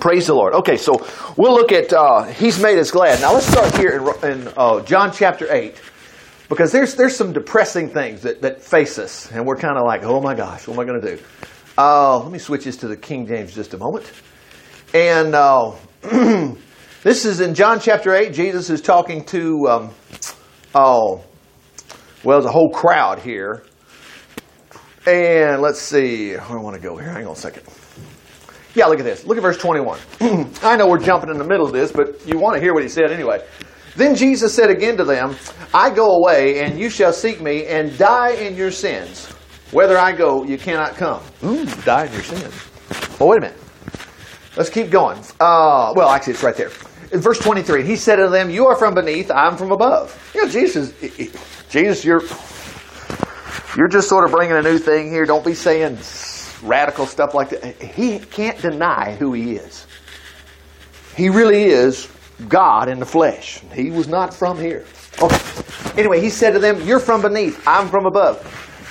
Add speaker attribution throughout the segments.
Speaker 1: Praise the Lord. Okay, so we'll look at uh, He's made us glad. Now let's start here in, in uh, John chapter 8. Because there's, there's some depressing things that, that face us, and we're kind of like, oh my gosh, what am I going to do? Uh, let me switch this to the King James just a moment. And uh, this is in John chapter 8. Jesus is talking to, um, oh, well, there's a whole crowd here. And let's see, I want to go here? Hang on a second. Yeah, look at this. Look at verse 21. I know we're jumping in the middle of this, but you want to hear what he said anyway. Then Jesus said again to them, I go away, and you shall seek me, and die in your sins. Whether I go, you cannot come. Ooh, die in your sins. Well, wait a minute. Let's keep going. Uh, well, actually, it's right there. In verse 23, he said to them, You are from beneath, I'm from above. You know, Jesus, Jesus, you're, you're just sort of bringing a new thing here. Don't be saying radical stuff like that. He can't deny who he is. He really is God in the flesh. He was not from here. Okay. Anyway, he said to them, You're from beneath, I'm from above.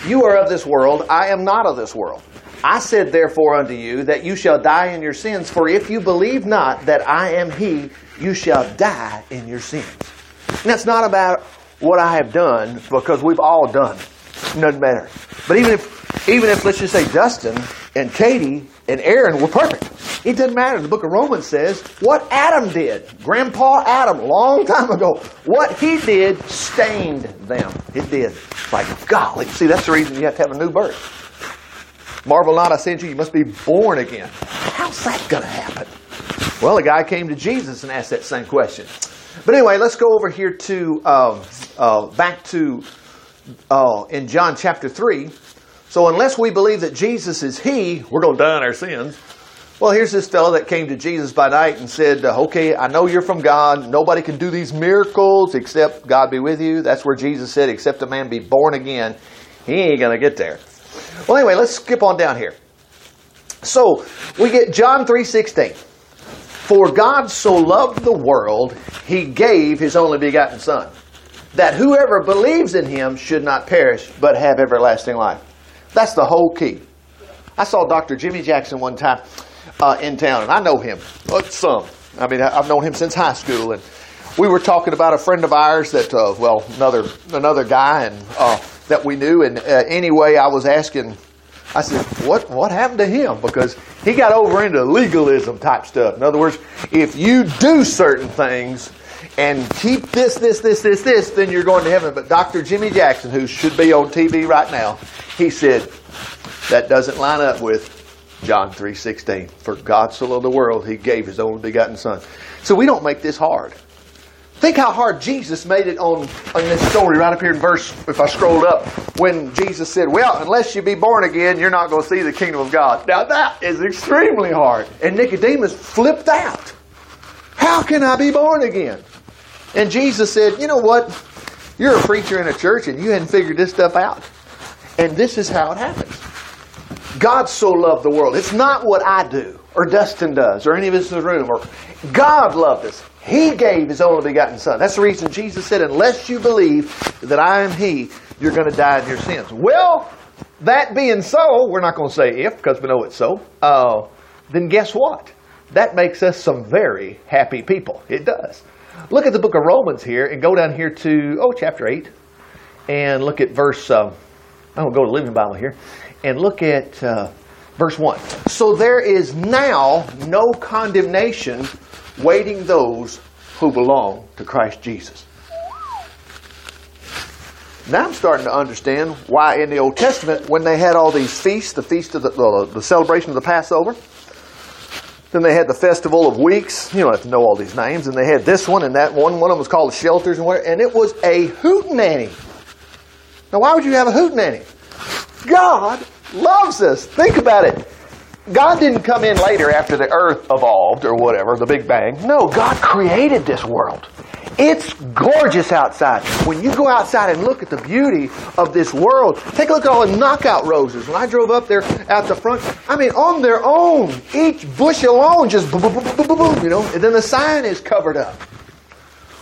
Speaker 1: You are of this world, I am not of this world. I said therefore unto you that you shall die in your sins, for if you believe not that I am He, you shall die in your sins. And that's not about what I have done, because we've all done. It doesn't matter. But even if, even if let's just say Dustin and Katie and Aaron were perfect, it doesn't matter. The book of Romans says what Adam did, Grandpa Adam, long time ago, what he did stained them. It did. Like, golly. See, that's the reason you have to have a new birth. Marvel not, I to you, you must be born again. How's that going to happen? Well, a guy came to Jesus and asked that same question. But anyway, let's go over here to, uh, uh, back to, uh, in John chapter 3. So unless we believe that Jesus is He, we're going to die in our sins. Well, here's this fellow that came to Jesus by night and said, Okay, I know you're from God. Nobody can do these miracles except God be with you. That's where Jesus said, Except a man be born again, he ain't going to get there. Well, anyway, let's skip on down here. So we get John 3:16. For God so loved the world, he gave his only begotten Son, that whoever believes in him should not perish, but have everlasting life. That's the whole key. I saw Dr. Jimmy Jackson one time uh, in town, and I know him. Well, some. I mean, I've known him since high school, and we were talking about a friend of ours that, uh, well, another another guy, and uh, that we knew. And uh, anyway, I was asking. I said, "What what happened to him?" Because he got over into legalism type stuff. In other words, if you do certain things and keep this, this, this, this, this, then you're going to heaven. But Dr. Jimmy Jackson, who should be on TV right now, he said that doesn't line up with John 3.16. For God so loved the world, He gave His only begotten Son. So we don't make this hard. Think how hard Jesus made it on, on this story right up here in verse, if I scrolled up, when Jesus said, Well, unless you be born again, you're not going to see the kingdom of God. Now that is extremely hard. And Nicodemus flipped out. How can I be born again? And Jesus said, You know what? You're a preacher in a church and you hadn't figured this stuff out. And this is how it happens. God so loved the world. It's not what I do or Dustin does or any of us in the room. Or God loved us. He gave His only begotten Son. That's the reason Jesus said, unless you believe that I am He, you're going to die in your sins. Well, that being so, we're not going to say if because we know it's so. Uh, then guess what? That makes us some very happy people. It does. Look at the book of Romans here and go down here to, oh, chapter 8, and look at verse, um, I'm going to go to Living Bible here, and look at uh, verse 1. So there is now no condemnation waiting those who belong to Christ Jesus. Now I'm starting to understand why in the Old Testament, when they had all these feasts, the feast of the, the, the celebration of the Passover, then they had the Festival of Weeks. You don't have to know all these names. And they had this one and that one. One of them was called the Shelters and. And it was a hootenanny. Now, why would you have a hootenanny? God loves us. Think about it. God didn't come in later after the earth evolved or whatever, the Big Bang. No, God created this world. It's gorgeous outside. When you go outside and look at the beauty of this world, take a look at all the knockout roses. When I drove up there out the front, I mean, on their own, each bush alone just boom, boom, boom, boom, boom, boom, you know, and then the sign is covered up.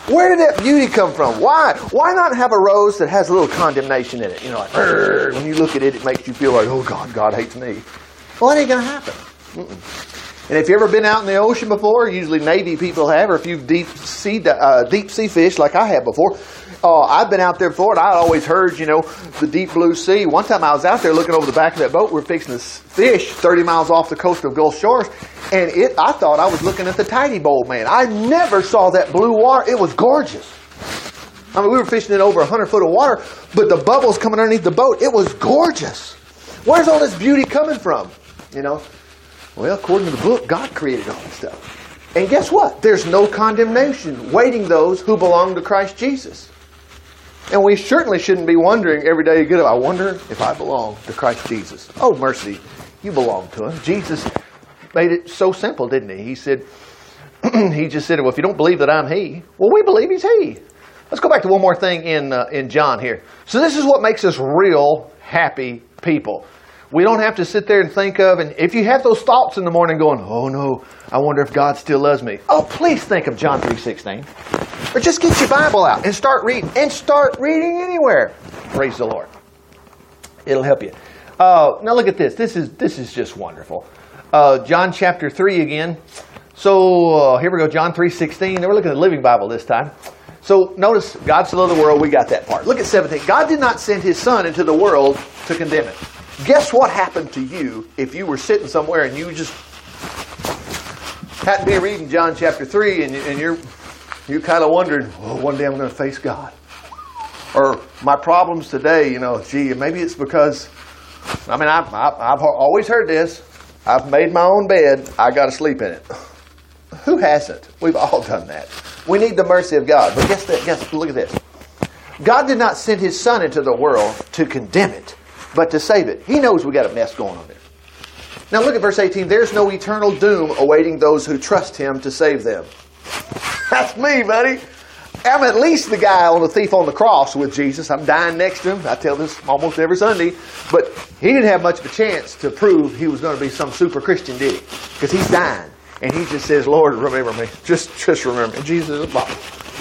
Speaker 1: Where did that beauty come from? Why? Why not have a rose that has a little condemnation in it? You know, like, when you look at it, it makes you feel like, oh God, God hates me. Well, that ain't going to happen. Mm-mm. And if you've ever been out in the ocean before, usually Navy people have, or if you've deep sea uh, deep sea fish like I have before, uh, I've been out there before, and I always heard, you know, the deep blue sea. One time I was out there looking over the back of that boat. We are fixing this fish 30 miles off the coast of Gulf Shores, and it. I thought I was looking at the Tidy Bowl, man. I never saw that blue water. It was gorgeous. I mean, we were fishing in over 100 foot of water, but the bubbles coming underneath the boat, it was gorgeous. Where's all this beauty coming from? You know, well, according to the book, God created all this stuff. And guess what? There's no condemnation waiting those who belong to Christ Jesus. And we certainly shouldn't be wondering every day up, I wonder if I belong to Christ Jesus. Oh, mercy, you belong to Him. Jesus made it so simple, didn't He? He said, He just said, well, if you don't believe that I'm He, well, we believe He's He. Let's go back to one more thing in, uh, in John here. So this is what makes us real happy people. We don't have to sit there and think of, and if you have those thoughts in the morning going, oh no, I wonder if God still loves me. Oh, please think of John 3.16. Or just get your Bible out and start reading. And start reading anywhere. Praise the Lord. It'll help you. Uh, now look at this. This is, this is just wonderful. Uh, John chapter 3 again. So uh, here we go, John 3.16. We're looking at the Living Bible this time. So notice, God so loved the world, we got that part. Look at 17. God did not send his son into the world to condemn it. Guess what happened to you if you were sitting somewhere and you just had to be reading John chapter 3 and, and you're, you're kind of wondered, oh, one day I'm going to face God. Or my problems today, you know, gee, maybe it's because, I mean, I've, I've always heard this. I've made my own bed, I got to sleep in it. Who hasn't? We've all done that. We need the mercy of God. But guess that, guess, look at this. God did not send his son into the world to condemn it but to save it. He knows we got a mess going on there. Now look at verse 18. There's no eternal doom awaiting those who trust him to save them. That's me, buddy. I'm at least the guy on the thief on the cross with Jesus. I'm dying next to him. I tell this almost every Sunday. But he didn't have much of a chance to prove he was going to be some super Christian, did he? Because he's dying. And he just says, Lord, remember me. Just, just remember me. Jesus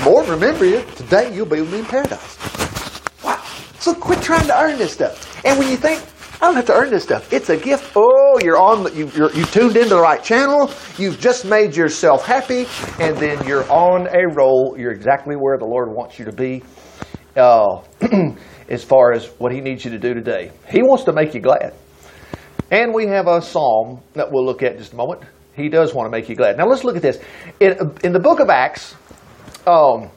Speaker 1: Lord, remember you. Today you'll be with me in paradise. So quit trying to earn this stuff. And when you think, I don't have to earn this stuff. It's a gift. Oh, you're on. You you're, you tuned into the right channel. You've just made yourself happy, and then you're on a roll. You're exactly where the Lord wants you to be, uh, as far as what He needs you to do today. He wants to make you glad. And we have a psalm that we'll look at in just a moment. He does want to make you glad. Now let's look at this. In, in the book of Acts, um,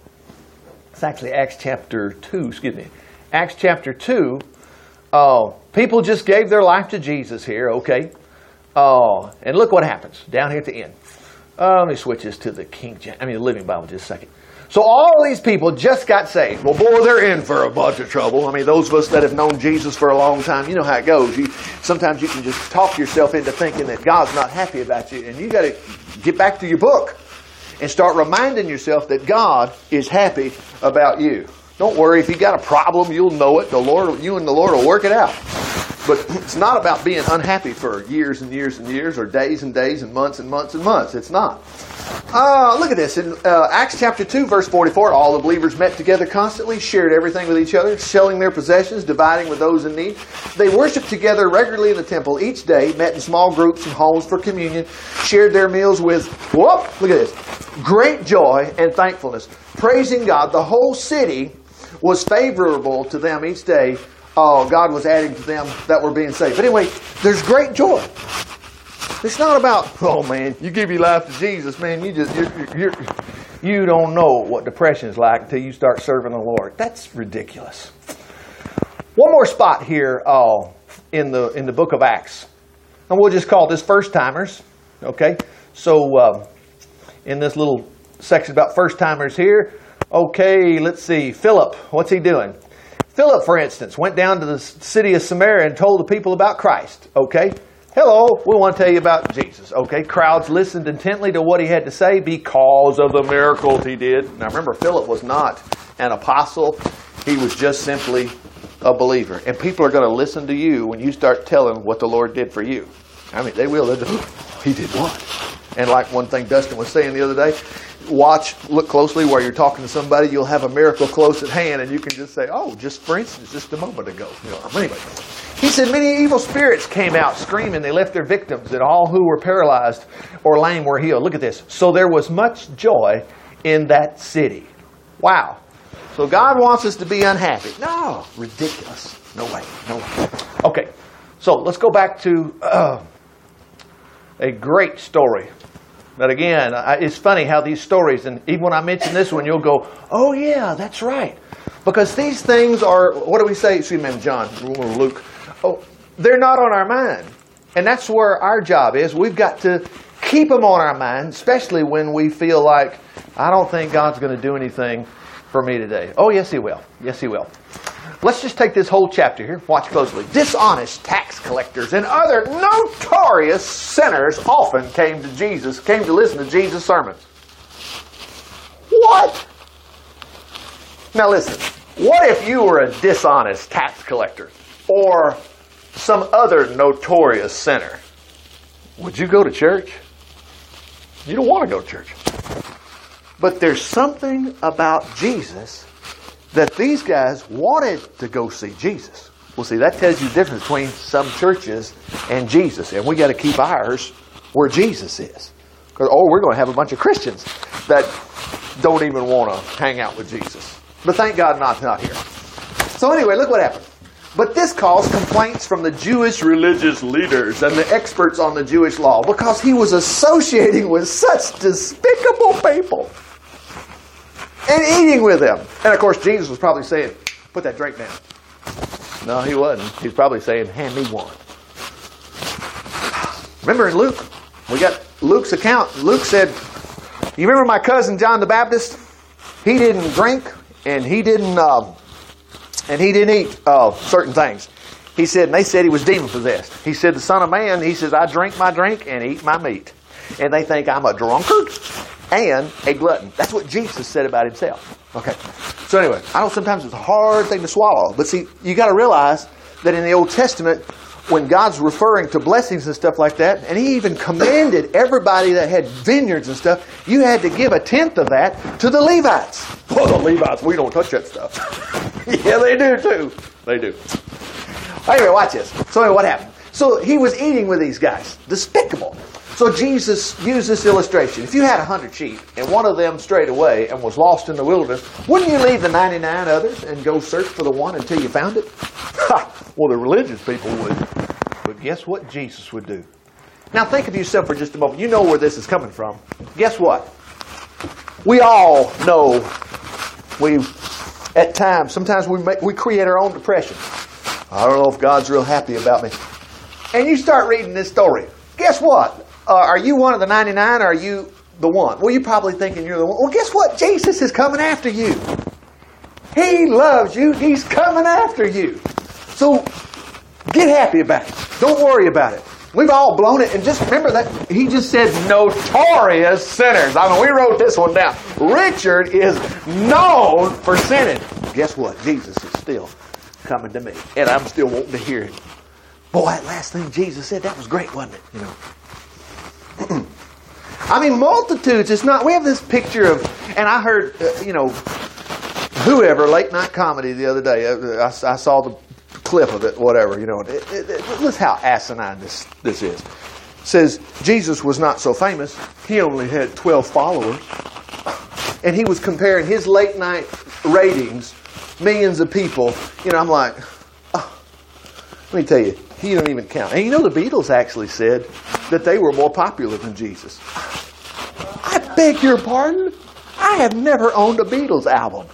Speaker 1: it's actually Acts chapter two. Excuse me, Acts chapter two. Oh, people just gave their life to Jesus here, okay? Oh, and look what happens down here at the end. Uh, let me switch this to the King James, I mean the Living Bible just a second. So all these people just got saved. Well, boy, they're in for a bunch of trouble. I mean, those of us that have known Jesus for a long time, you know how it goes. You, sometimes you can just talk yourself into thinking that God's not happy about you, and you got to get back to your book and start reminding yourself that God is happy about you. Don't worry, if you got a problem, you'll know it. The Lord, you and the Lord will work it out. But it's not about being unhappy for years and years and years, or days and days and months and months and months. It's not. Uh, look at this. In uh, Acts chapter 2, verse 44, all the believers met together constantly, shared everything with each other, selling their possessions, dividing with those in need. They worshiped together regularly in the temple each day, met in small groups and homes for communion, shared their meals with, whoop, look at this, great joy and thankfulness, praising God. The whole city was favorable to them each day, uh, God was adding to them that were being saved. But anyway, there's great joy. It's not about, oh man, you give your life to Jesus, man, you just, you're, you're, you don't know what depression is like until you start serving the Lord. That's ridiculous. One more spot here uh, in, the, in the book of Acts. And we'll just call this first timers. Okay? So, uh, in this little section about first timers here, Okay, let's see. Philip, what's he doing? Philip, for instance, went down to the city of Samaria and told the people about Christ. Okay, hello, we want to tell you about Jesus. Okay, crowds listened intently to what he had to say because of the miracles he did. Now remember, Philip was not an apostle, he was just simply a believer. And people are going to listen to you when you start telling what the Lord did for you. I mean, they will. He did what? And like one thing Dustin was saying the other day, watch, look closely while you're talking to somebody. You'll have a miracle close at hand, and you can just say, "Oh, just for instance, just a moment ago." You know. Anyway, He said many evil spirits came out screaming. They left their victims, and all who were paralyzed or lame were healed. Look at this. So there was much joy in that city. Wow. So God wants us to be unhappy. No, ridiculous. No way. No way. Okay. So let's go back to uh, a great story. But again, it's funny how these stories, and even when I mention this one, you'll go, oh, yeah, that's right. Because these things are, what do we say? Excuse me, John, Luke. Oh, they're not on our mind. And that's where our job is. We've got to keep them on our mind, especially when we feel like, I don't think God's going to do anything for me today. Oh, yes, He will. Yes, He will. Let's just take this whole chapter here. Watch closely. Dishonest tax collectors and other notorious sinners often came to Jesus, came to listen to Jesus' sermons. What? Now listen, what if you were a dishonest tax collector or some other notorious sinner? Would you go to church? You don't want to go to church. But there's something about Jesus that these guys wanted to go see Jesus. Well, see, that tells you the difference between some churches and Jesus. And we got to keep ours where Jesus is. Because, oh, we're going to have a bunch of Christians that don't even want to hang out with Jesus. But thank God not, not here. So anyway, look what happened. But this caused complaints from the Jewish religious leaders and the experts on the Jewish law because he was associating with such despicable people and eating with them. And of course, Jesus was probably saying, Put that drink down. No, he wasn't. He's probably saying, Hand me one. Remember in Luke, we got Luke's account. Luke said, You remember my cousin John the Baptist? He didn't drink and he didn't uh, and he didn't eat uh, certain things. He said, and they said he was demon possessed. He said, the Son of Man, he says, I drink my drink and eat my meat. And they think I'm a drunkard and a glutton. That's what Jesus said about himself. Okay. So anyway, I know sometimes it's a hard thing to swallow, but see, you got to realize that in the Old Testament, when God's referring to blessings and stuff like that, and He even commanded everybody that had vineyards and stuff, you had to give a tenth of that to the Levites. Well, the Levites, we don't touch that stuff. yeah, they do too. They do. Anyway, watch this. So anyway, what happened? So he was eating with these guys. Despicable. So Jesus used this illustration. If you had a hundred sheep and one of them strayed away and was lost in the wilderness, wouldn't you leave the 99 others and go search for the one until you found it? well, the religious people would. But guess what Jesus would do? Now think of yourself for just a moment. You know where this is coming from. Guess what? We all know we at times, sometimes we make, we create our own depression. I don't know if God's real happy about me. And you start reading this story. Guess what? Uh, are you one of the 99 or are you the one? Well, you're probably thinking you're the one. Well, guess what? Jesus is coming after you. He loves you. He's coming after you. So get happy about it. Don't worry about it. We've all blown it. And just remember that he just said notorious sinners. I mean, we wrote this one down. Richard is known for sinning. Guess what? Jesus is still coming to me. And I'm still wanting to hear him. Boy, that last thing Jesus said, that was great, wasn't it? You know. I mean, multitudes. It's not. We have this picture of, and I heard, uh, you know, whoever late night comedy the other day. Uh, I, I saw the clip of it. Whatever, you know. Listen how asinine this this is. Says Jesus was not so famous. He only had twelve followers, and he was comparing his late night ratings, millions of people. You know, I'm like, oh, let me tell you, he don't even count. And you know, the Beatles actually said that they were more popular than Jesus. I beg your pardon? I have never owned a Beatles album,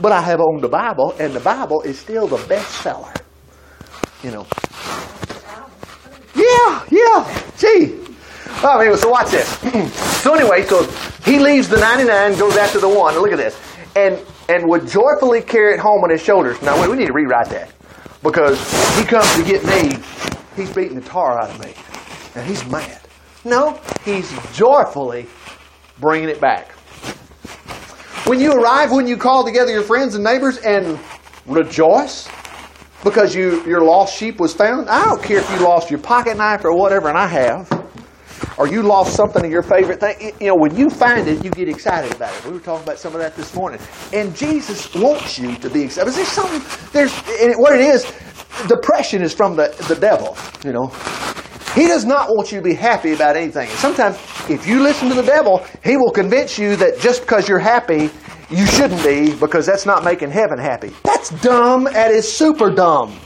Speaker 1: but I have owned the Bible, and the Bible is still the bestseller. You know. Yeah, yeah. Gee. Oh, anyway, so watch this. so anyway, so he leaves the 99, goes after the one. Look at this. And and would joyfully carry it home on his shoulders. Now, wait, we need to rewrite that. Because he comes to get me, he's beating the tar out of me and he's mad. No, he's joyfully bringing it back. When you arrive, when you call together your friends and neighbors and rejoice because you, your lost sheep was found, I don't care if you lost your pocket knife or whatever, and I have. Or you lost something of your favorite thing, you know, when you find it, you get excited about it. We were talking about some of that this morning. And Jesus wants you to be excited. There's something, there's, and what it is, depression is from the, the devil, you know. He does not want you to be happy about anything. And sometimes, if you listen to the devil, he will convince you that just because you're happy, you shouldn't be because that's not making heaven happy. That's dumb. That is super dumb.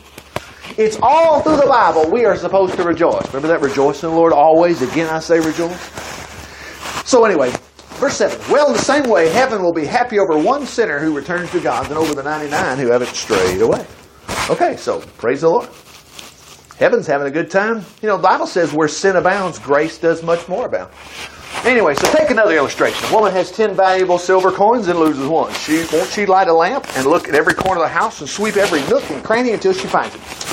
Speaker 1: It's all through the Bible we are supposed to rejoice. Remember that? Rejoice in the Lord always. Again, I say rejoice. So, anyway, verse 7. Well, in the same way, heaven will be happy over one sinner who returns to God than over the 99 who haven't strayed away. Okay, so praise the Lord. Heaven's having a good time. You know, the Bible says where sin abounds, grace does much more abound. Anyway, so take another illustration. A woman has ten valuable silver coins and loses one. She won't she light a lamp and look at every corner of the house and sweep every nook and cranny until she finds it.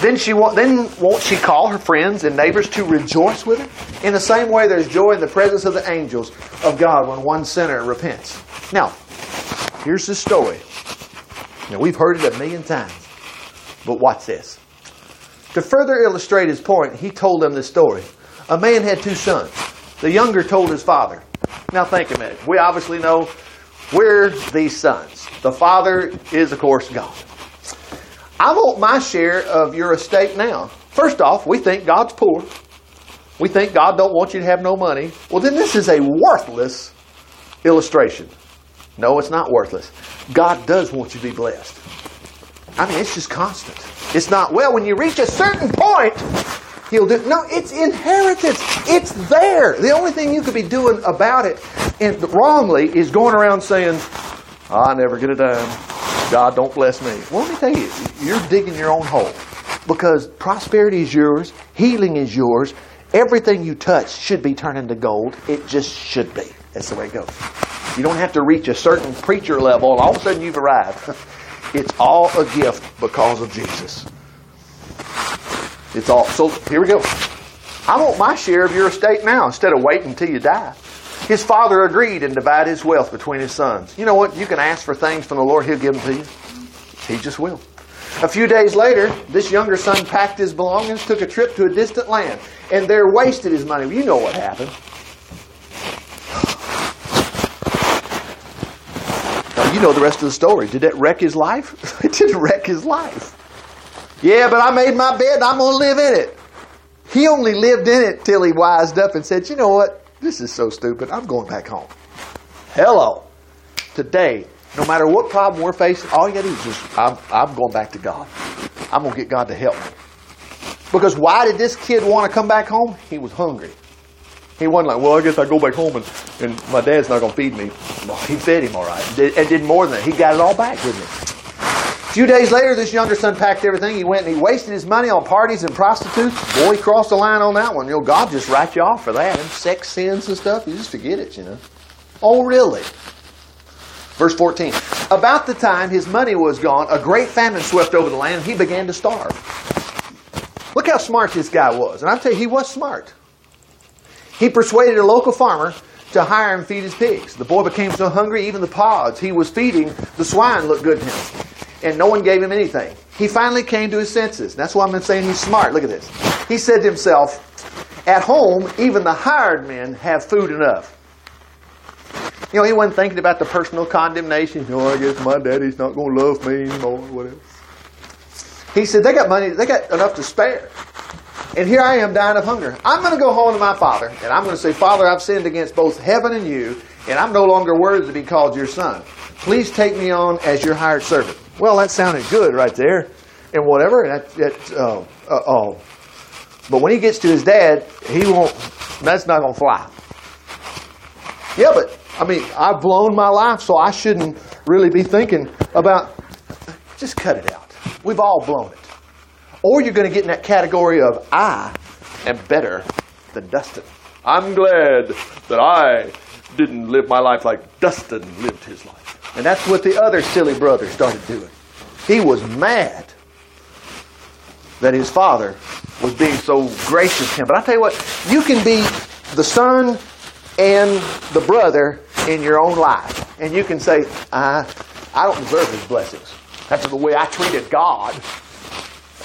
Speaker 1: Then she then won't she call her friends and neighbors to rejoice with her? In the same way, there's joy in the presence of the angels of God when one sinner repents. Now, here's the story. Now we've heard it a million times, but watch this. To further illustrate his point, he told them this story. A man had two sons. The younger told his father. Now think a minute. We obviously know we're these sons. The father is, of course, God. I want my share of your estate now. First off, we think God's poor. We think God don't want you to have no money. Well, then this is a worthless illustration. No, it's not worthless. God does want you to be blessed. I mean, it's just constant. It's not, well, when you reach a certain point, he'll do. No, it's inheritance. It's there. The only thing you could be doing about it and wrongly is going around saying, I never get a dime. God don't bless me. Well, let me tell you, you're digging your own hole. Because prosperity is yours, healing is yours, everything you touch should be turned into gold. It just should be. That's the way it goes. You don't have to reach a certain preacher level and all of a sudden you've arrived. It's all a gift because of Jesus. It's all. So here we go. I want my share of your estate now instead of waiting until you die. His father agreed and divided his wealth between his sons. You know what? You can ask for things from the Lord, He'll give them to you. He just will. A few days later, this younger son packed his belongings, took a trip to a distant land, and there wasted his money. You know what happened. Now, you know the rest of the story. Did that wreck his life? it didn't wreck his life. Yeah, but I made my bed, I'm going to live in it. He only lived in it till he wised up and said, you know what? This is so stupid. I'm going back home. Hello. Today, no matter what problem we're facing, all you got to do is just, I'm, I'm going back to God. I'm going to get God to help me. Because why did this kid want to come back home? He was hungry. He wasn't like, well, I guess I go back home and, and my dad's not going to feed me. No, he fed him all right. And did more than that. He got it all back, didn't he? A few days later, this younger son packed everything. He went and he wasted his money on parties and prostitutes. Boy, he crossed the line on that one. You know, God just write you off for that. And sex sins and stuff, you just forget it, you know. Oh, really? Verse 14. About the time his money was gone, a great famine swept over the land, and he began to starve. Look how smart this guy was. And I tell you, he was smart. He persuaded a local farmer to hire and feed his pigs. The boy became so hungry, even the pods he was feeding the swine looked good to him and no one gave him anything. He finally came to his senses. That's why I'm saying he's smart. Look at this. He said to himself, At home, even the hired men have food enough. You know, he wasn't thinking about the personal condemnation. Know, I guess my daddy's not going to love me anymore, whatever. He said, They got money, they got enough to spare. And here I am dying of hunger. I'm going to go home to my father, and I'm going to say, Father, I've sinned against both heaven and you, and I'm no longer worthy to be called your son. Please take me on as your hired servant. Well, that sounded good right there, and whatever. That, that uh, uh, oh, but when he gets to his dad, he won't. That's not gonna fly. Yeah, but I mean, I've blown my life, so I shouldn't really be thinking about. Just cut it out. We've all blown it. Or you're going to get in that category of I am better than Dustin. I'm glad that I didn't live my life like Dustin lived his life. And that's what the other silly brother started doing. He was mad that his father was being so gracious to him. But I tell you what, you can be the son and the brother in your own life. And you can say, I, I don't deserve his blessings. That's the way I treated God.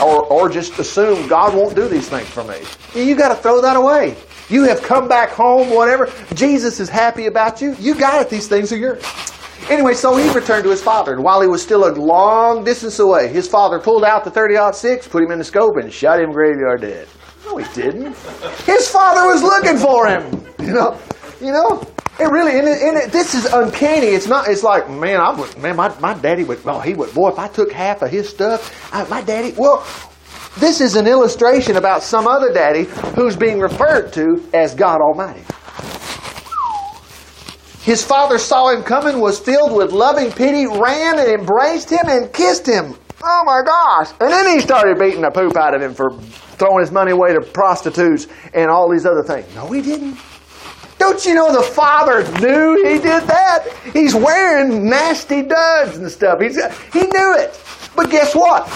Speaker 1: Or, or just assume God won't do these things for me. You got to throw that away. You have come back home, whatever. Jesus is happy about you. You got it. These things are yours. Anyway, so he returned to his father, and while he was still a long distance away, his father pulled out the 30 6, put him in the scope, and shot him graveyard dead. No, he didn't. His father was looking for him. You know, you know. It really, and, it, and it, this is uncanny. It's not. It's like, man, I would, man, my, my daddy would. Oh, he would. Boy, if I took half of his stuff, I, my daddy. Well, this is an illustration about some other daddy who's being referred to as God Almighty. His father saw him coming, was filled with loving pity, ran and embraced him and kissed him. Oh my gosh. And then he started beating the poop out of him for throwing his money away to prostitutes and all these other things. No, he didn't. Don't you know the father knew he did that? He's wearing nasty duds and stuff. He's, he knew it. But guess what?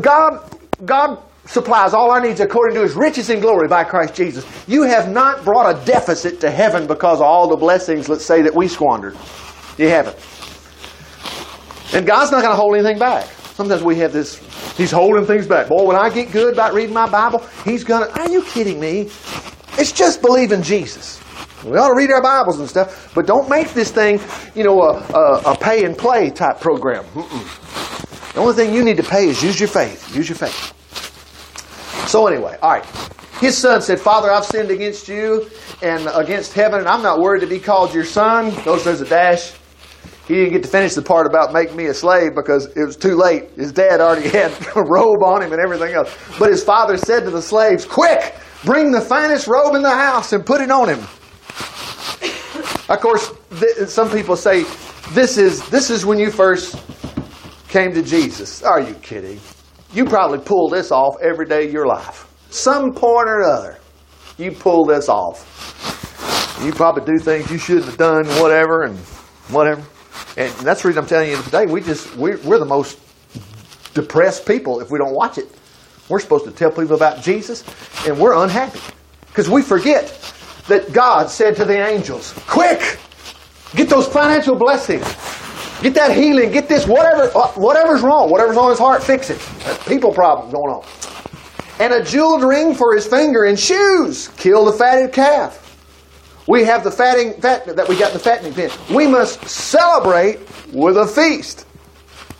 Speaker 1: God, God supplies all our needs according to his riches and glory by Christ Jesus. You have not brought a deficit to heaven because of all the blessings, let's say, that we squandered. You haven't. And God's not going to hold anything back. Sometimes we have this, he's holding things back. Boy, when I get good about reading my Bible, he's going to, are you kidding me? It's just believing Jesus. We ought to read our Bibles and stuff, but don't make this thing, you know, a, a, a pay and play type program. Mm-mm. The only thing you need to pay is use your faith. Use your faith. So anyway, all right. His son said, Father, I've sinned against you and against heaven, and I'm not worried to be called your son. Notice there's a dash. He didn't get to finish the part about make me a slave because it was too late. His dad already had a robe on him and everything else. But his father said to the slaves, Quick, bring the finest robe in the house and put it on him. Of course, th- some people say this is this is when you first came to Jesus. Are you kidding? You probably pull this off every day of your life. Some point or other, you pull this off. You probably do things you shouldn't have done, whatever, and whatever. And that's the reason I'm telling you today. We just we're, we're the most depressed people if we don't watch it. We're supposed to tell people about Jesus, and we're unhappy because we forget that God said to the angels, "Quick, get those financial blessings, get that healing, get this whatever uh, whatever's wrong, whatever's on his heart, fix it. Uh, people problem going on." And a jeweled ring for his finger and shoes. Kill the fatted calf. We have the fatting fat that we got in the fattening pen. We must celebrate with a feast.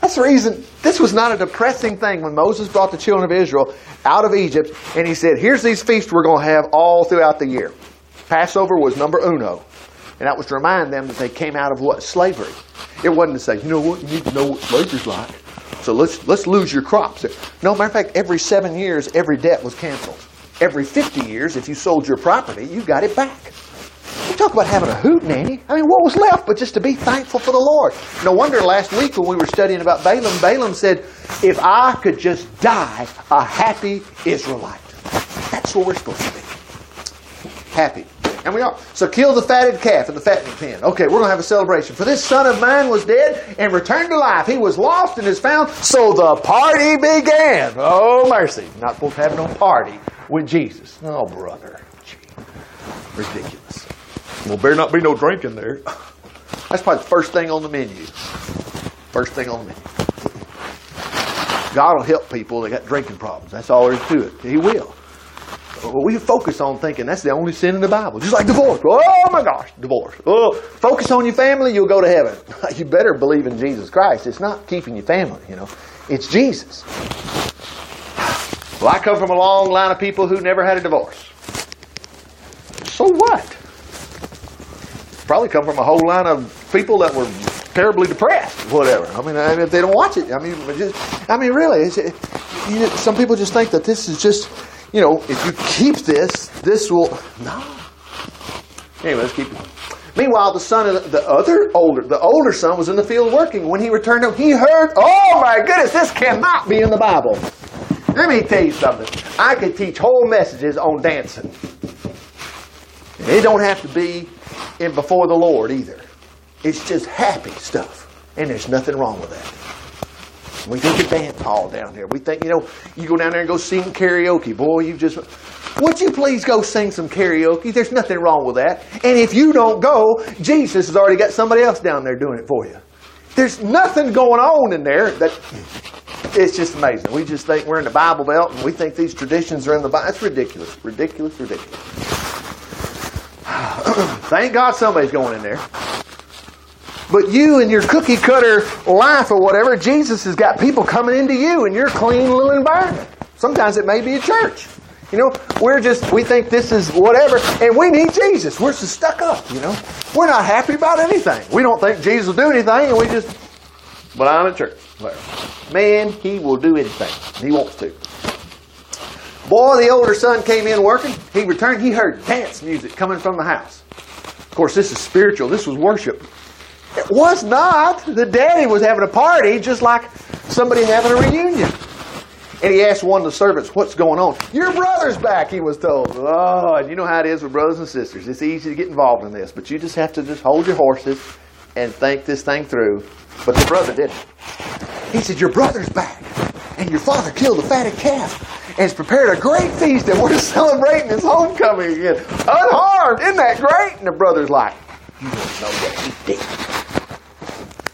Speaker 1: That's the reason this was not a depressing thing when Moses brought the children of Israel out of Egypt and he said, Here's these feasts we're going to have all throughout the year. Passover was number uno. And that was to remind them that they came out of what? Slavery. It wasn't to say, you know what, you need to know what slavery's like. So let's let's lose your crops. No, matter of fact, every seven years, every debt was canceled. Every 50 years, if you sold your property, you got it back. You talk about having a hoot nanny. I mean, what was left but just to be thankful for the Lord? No wonder last week when we were studying about Balaam, Balaam said, if I could just die a happy Israelite. That's what we're supposed to be. Happy. And we are. So kill the fatted calf in the fattening pen. Okay, we're going to have a celebration. For this son of mine was dead and returned to life. He was lost and is found. So the party began. Oh, mercy. Not supposed to have no party with Jesus. Oh, brother. Gee. Ridiculous. Well, better not be no drinking there. That's probably the first thing on the menu. First thing on the menu. God will help people that got drinking problems. That's all there is to it. He will. We focus on thinking that's the only sin in the Bible. Just like divorce. Oh my gosh, divorce. Oh, focus on your family, you'll go to heaven. You better believe in Jesus Christ. It's not keeping your family, you know. It's Jesus. Well, I come from a long line of people who never had a divorce. So what? Probably come from a whole line of people that were terribly depressed, whatever. I mean, if they don't watch it, I mean, just, I mean, really, you know, some people just think that this is just, you know, if you keep this, this will. No. Anyway, let's keep going. Meanwhile, the son of the, the, other older, the older son was in the field working. When he returned home, he heard, "Oh my goodness, this cannot be in the Bible." Let me tell you something. I could teach whole messages on dancing. And it don't have to be in before the Lord either. It's just happy stuff. And there's nothing wrong with that. We think of dance hall down here. We think, you know, you go down there and go sing karaoke. Boy, you just would you please go sing some karaoke? There's nothing wrong with that. And if you don't go, Jesus has already got somebody else down there doing it for you. There's nothing going on in there that it's just amazing. We just think we're in the Bible Belt and we think these traditions are in the Bible. It's ridiculous, ridiculous, ridiculous. Thank God somebody's going in there. But you and your cookie cutter life or whatever, Jesus has got people coming into you in your clean little environment. Sometimes it may be a church. You know, we're just, we think this is whatever, and we need Jesus. We're just stuck up, you know. We're not happy about anything. We don't think Jesus will do anything, and we just, but I'm at church. Man, he will do anything. He wants to. Boy, the older son came in working. He returned. He heard dance music coming from the house. Of course, this is spiritual. This was worship. It was not. The daddy was having a party just like somebody having a reunion. And he asked one of the servants, What's going on? Your brother's back, he was told. Oh, and you know how it is with brothers and sisters. It's easy to get involved in this, but you just have to just hold your horses and think this thing through. But the brother didn't. He said, Your brother's back, and your father killed a fatted calf and has prepared a great feast, and we're celebrating his homecoming again. Unharmed. Isn't that great? And the brother's like, You don't know what he did.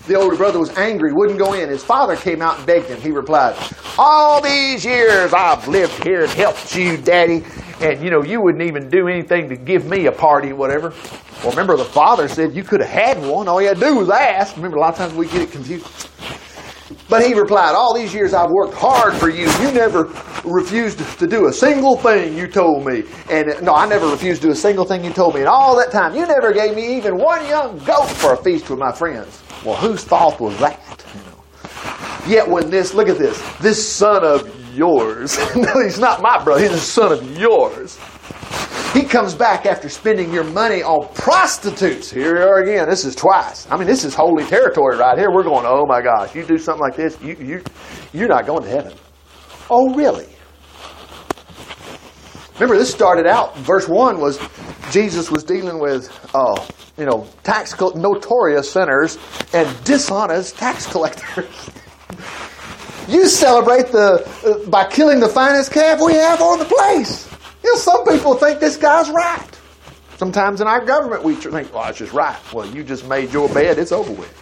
Speaker 1: The older brother was angry, wouldn't go in. His father came out and begged him. He replied, All these years I've lived here and helped you, Daddy, and you know, you wouldn't even do anything to give me a party, or whatever. Well, remember, the father said you could have had one. All you had to do was ask. Remember, a lot of times we get it confused. But he replied, All these years I've worked hard for you. You never refused to do a single thing you told me. And uh, no, I never refused to do a single thing you told me. And all that time, you never gave me even one young goat for a feast with my friends. Well, whose fault was that? You know. Yet when this, look at this, this son of yours, no, he's not my brother, he's a son of yours. He comes back after spending your money on prostitutes. Here we are again. This is twice. I mean, this is holy territory right here. We're going, oh my gosh, you do something like this, you, you, you're not going to heaven. Oh, really? Remember, this started out, verse 1 was Jesus was dealing with, uh, you know, tax notorious sinners and dishonest tax collectors. you celebrate the uh, by killing the finest calf we have on the place. You know, some people think this guy's right. Sometimes in our government, we think, well, it's just right. Well, you just made your bed, it's over with.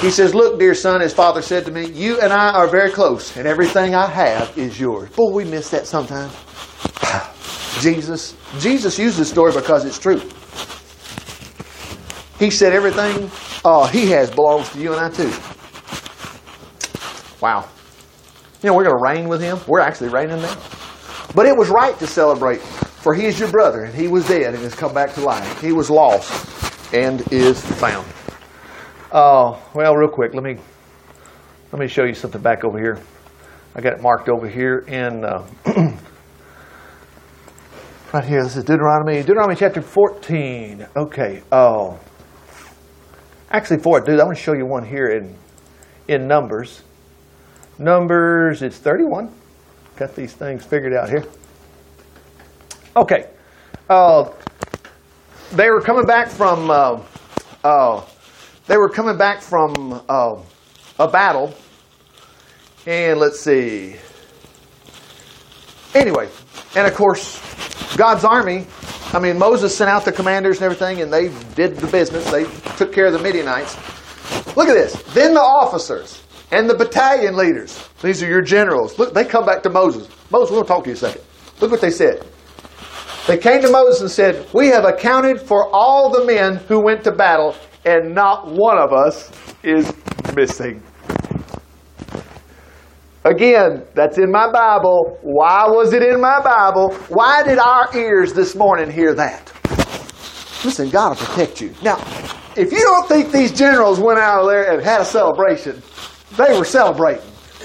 Speaker 1: He says, Look, dear son, his father said to me, You and I are very close, and everything I have is yours. Boy, we miss that sometimes. Jesus, Jesus used this story because it's true. He said everything uh, he has belongs to you and I too. Wow. You know, we're going to reign with him. We're actually reigning now. But it was right to celebrate, for he is your brother, and he was dead and has come back to life. He was lost and is found. Oh, well, real quick, let me let me show you something back over here. I got it marked over here in uh, right here. This is Deuteronomy, Deuteronomy chapter 14. Okay. Oh, actually, for it, dude, I want to show you one here in in Numbers. Numbers, it's 31. Got these things figured out here. Okay. Uh, they were coming back from. Uh, uh, they were coming back from uh, a battle, and let's see. Anyway, and of course, God's army. I mean, Moses sent out the commanders and everything, and they did the business. They took care of the Midianites. Look at this. Then the officers and the battalion leaders. These are your generals. Look, they come back to Moses. Moses, we'll talk to you a second. Look what they said. They came to Moses and said, We have accounted for all the men who went to battle, and not one of us is missing. Again, that's in my Bible. Why was it in my Bible? Why did our ears this morning hear that? Listen, God will protect you. Now, if you don't think these generals went out of there and had a celebration, they were celebrating.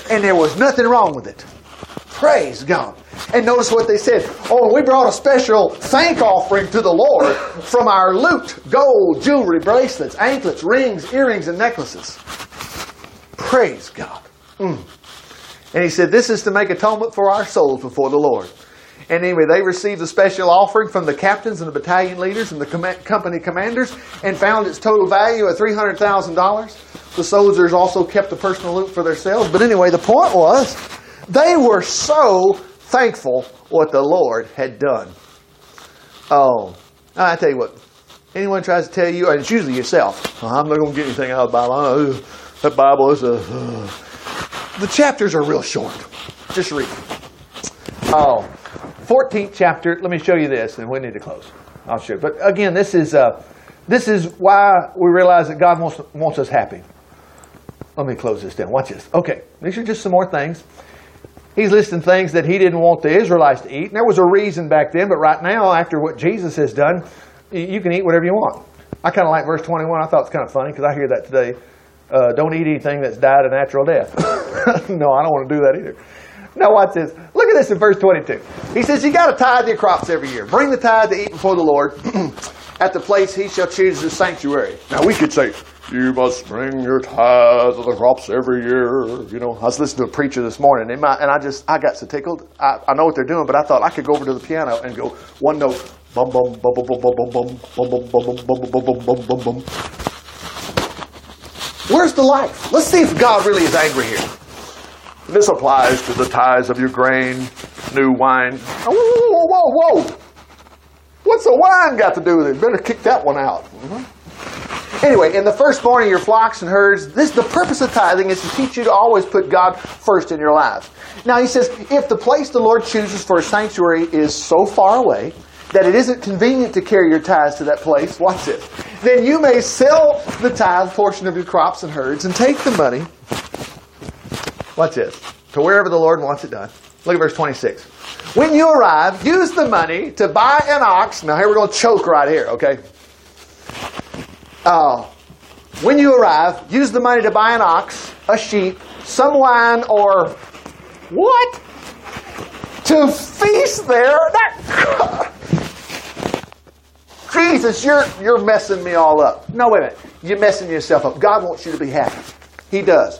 Speaker 1: And there was nothing wrong with it. Praise God. And notice what they said. Oh, we brought a special thank offering to the Lord from our loot gold, jewelry, bracelets, anklets, rings, earrings, and necklaces. Praise God. Mm. And he said, This is to make atonement for our souls before the Lord. And anyway, they received a special offering from the captains and the battalion leaders and the com- company commanders and found its total value at $300,000. The soldiers also kept the personal loot for themselves. But anyway, the point was they were so thankful what the Lord had done. Oh, I tell you what, anyone tries to tell you, and it's usually yourself, oh, I'm not going to get anything out of the Bible. Know, that Bible is a. Uh, the chapters are real short. Just read. Oh, 14th chapter. Let me show you this, and we need to close. I'll show you. But again, this is uh, this is why we realize that God wants wants us happy. Let me close this down. Watch this. Okay, these are just some more things. He's listing things that he didn't want the Israelites to eat. And there was a reason back then, but right now, after what Jesus has done, you can eat whatever you want. I kind of like verse 21. I thought it's kind of funny because I hear that today. Uh, don't eat anything that's died a natural death. no, I don't want to do that either. Now watch this. At this in verse 22. He says, you got to tithe your crops every year. Bring the tithe to eat before the Lord at the place he shall choose the sanctuary. Now we could say, you must bring your tithe of the crops every year. You know, I was listening to a preacher this morning, and, my, and I just, I got so tickled. I, I know what they're doing, but I thought I could go over to the piano and go one note, bum bum bum bum bum bum bum bum bum bum bum bum bum bum bum bum. Where's the life? Let's see if God really is angry here. This applies to the tithes of your grain, new wine. Whoa, whoa, whoa, whoa. What's the wine got to do with it? Better kick that one out. Mm-hmm. Anyway, in the firstborn of your flocks and herds, this the purpose of tithing is to teach you to always put God first in your lives. Now he says, if the place the Lord chooses for a sanctuary is so far away that it isn't convenient to carry your tithes to that place, watch this. Then you may sell the tithe portion of your crops and herds and take the money Watch this. To wherever the Lord wants it done. Look at verse 26. When you arrive, use the money to buy an ox. Now, here we're going to choke right here, okay? Uh, when you arrive, use the money to buy an ox, a sheep, some wine, or what? To feast there? That. Jesus, you're, you're messing me all up. No, wait a minute. You're messing yourself up. God wants you to be happy. He does.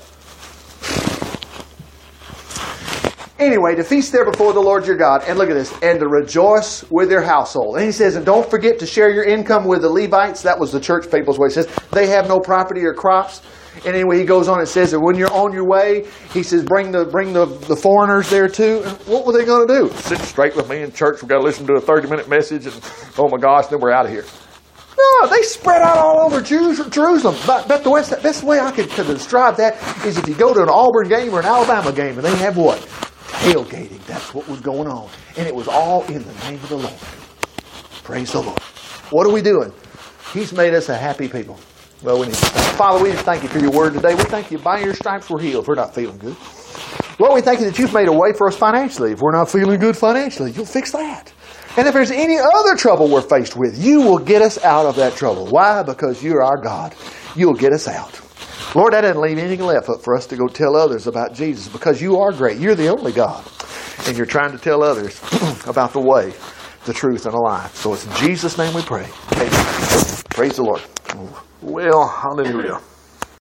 Speaker 1: Anyway, to feast there before the Lord your God, and look at this, and to rejoice with your household. And he says, and don't forget to share your income with the Levites. That was the church people's way. He says, they have no property or crops. And anyway, he goes on and says that when you're on your way, he says, bring the bring the, the foreigners there too. And what were they going to do? Sit straight with me in church. We've got to listen to a 30 minute message, and oh my gosh, then we're out of here. No, they spread out all over Jerusalem. But, but the best, best way I could, could describe that is if you go to an Auburn game or an Alabama game, and they have what? Tailgating. That's what was going on. And it was all in the name of the Lord. Praise the Lord. What are we doing? He's made us a happy people. Well, we need to. Father, we just thank you for your word today. We thank you by your stripes we're healed. We're not feeling good. Lord, we thank you that you've made a way for us financially. If we're not feeling good financially, you'll fix that. And if there's any other trouble we're faced with, you will get us out of that trouble. Why? Because you're our God. You'll get us out. Lord, that didn't leave anything left for us to go tell others about Jesus because you are great. You're the only God. And you're trying to tell others about the way, the truth, and the life. So it's in Jesus' name we pray. Amen. Praise the Lord. Well, hallelujah.